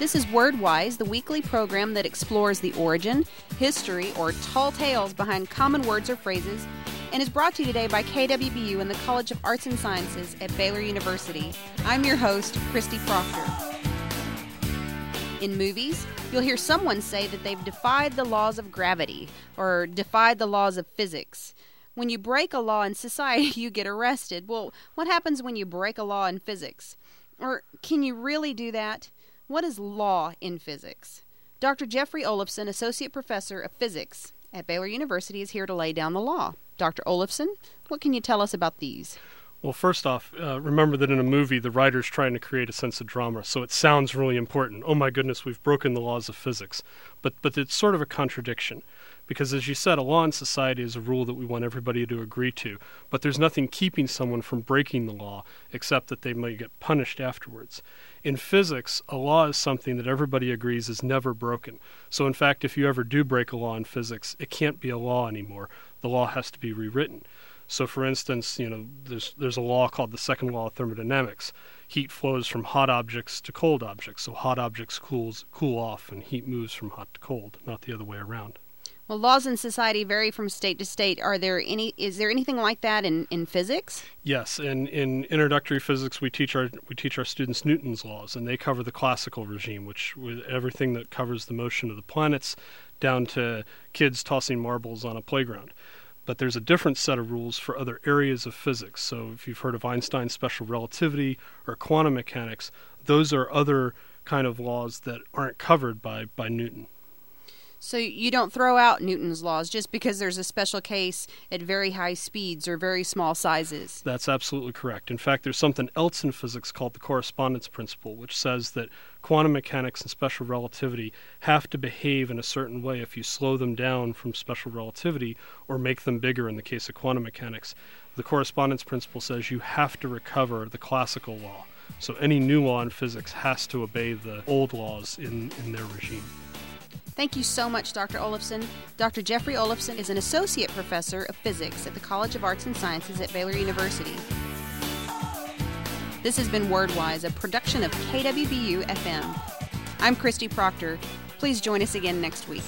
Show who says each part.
Speaker 1: This is WordWise, the weekly program that explores the origin, history, or tall tales behind common words or phrases, and is brought to you today by KWBU and the College of Arts and Sciences at Baylor University. I'm your host, Christy Proctor. In movies, you'll hear someone say that they've defied the laws of gravity or defied the laws of physics. When you break a law in society, you get arrested. Well, what happens when you break a law in physics? Or can you really do that? What is law in physics? Dr. Jeffrey Olafson, Associate Professor of Physics at Baylor University, is here to lay down the law. Dr. Olafson, what can you tell us about these?
Speaker 2: Well, first off, uh, remember that in a movie, the writer's trying to create a sense of drama, so it sounds really important. Oh my goodness, we've broken the laws of physics. But, but it's sort of a contradiction. Because as you said, a law in society is a rule that we want everybody to agree to. But there's nothing keeping someone from breaking the law, except that they may get punished afterwards. In physics, a law is something that everybody agrees is never broken. So, in fact, if you ever do break a law in physics, it can't be a law anymore. The law has to be rewritten. So, for instance, you know, there's there's a law called the second law of thermodynamics. Heat flows from hot objects to cold objects. So, hot objects cools cool off, and heat moves from hot to cold, not the other way around.
Speaker 1: Well, laws in society vary from state to state. Are there any? Is there anything like that in, in physics?
Speaker 2: Yes, in, in introductory physics, we teach our we teach our students Newton's laws, and they cover the classical regime, which with everything that covers the motion of the planets, down to kids tossing marbles on a playground. But there's a different set of rules for other areas of physics. So if you've heard of Einstein's special relativity or quantum mechanics, those are other kind of laws that aren't covered by, by Newton.
Speaker 1: So you don't throw out Newton's laws just because there's a special case at very high speeds or very small sizes.
Speaker 2: That's absolutely correct. In fact, there's something else in physics called the correspondence principle, which says that quantum mechanics and special relativity have to behave in a certain way if you slow them down from special relativity or make them bigger in the case of quantum mechanics. The correspondence principle says you have to recover the classical law. So any new law in physics has to obey the old laws in, in their regime.
Speaker 1: Thank you so much, Dr. Olafson. Dr. Jeffrey Olafson is an associate professor of physics at the College of Arts and Sciences at Baylor University. This has been WordWise, a production of KWBU FM. I'm Christy Proctor. Please join us again next week.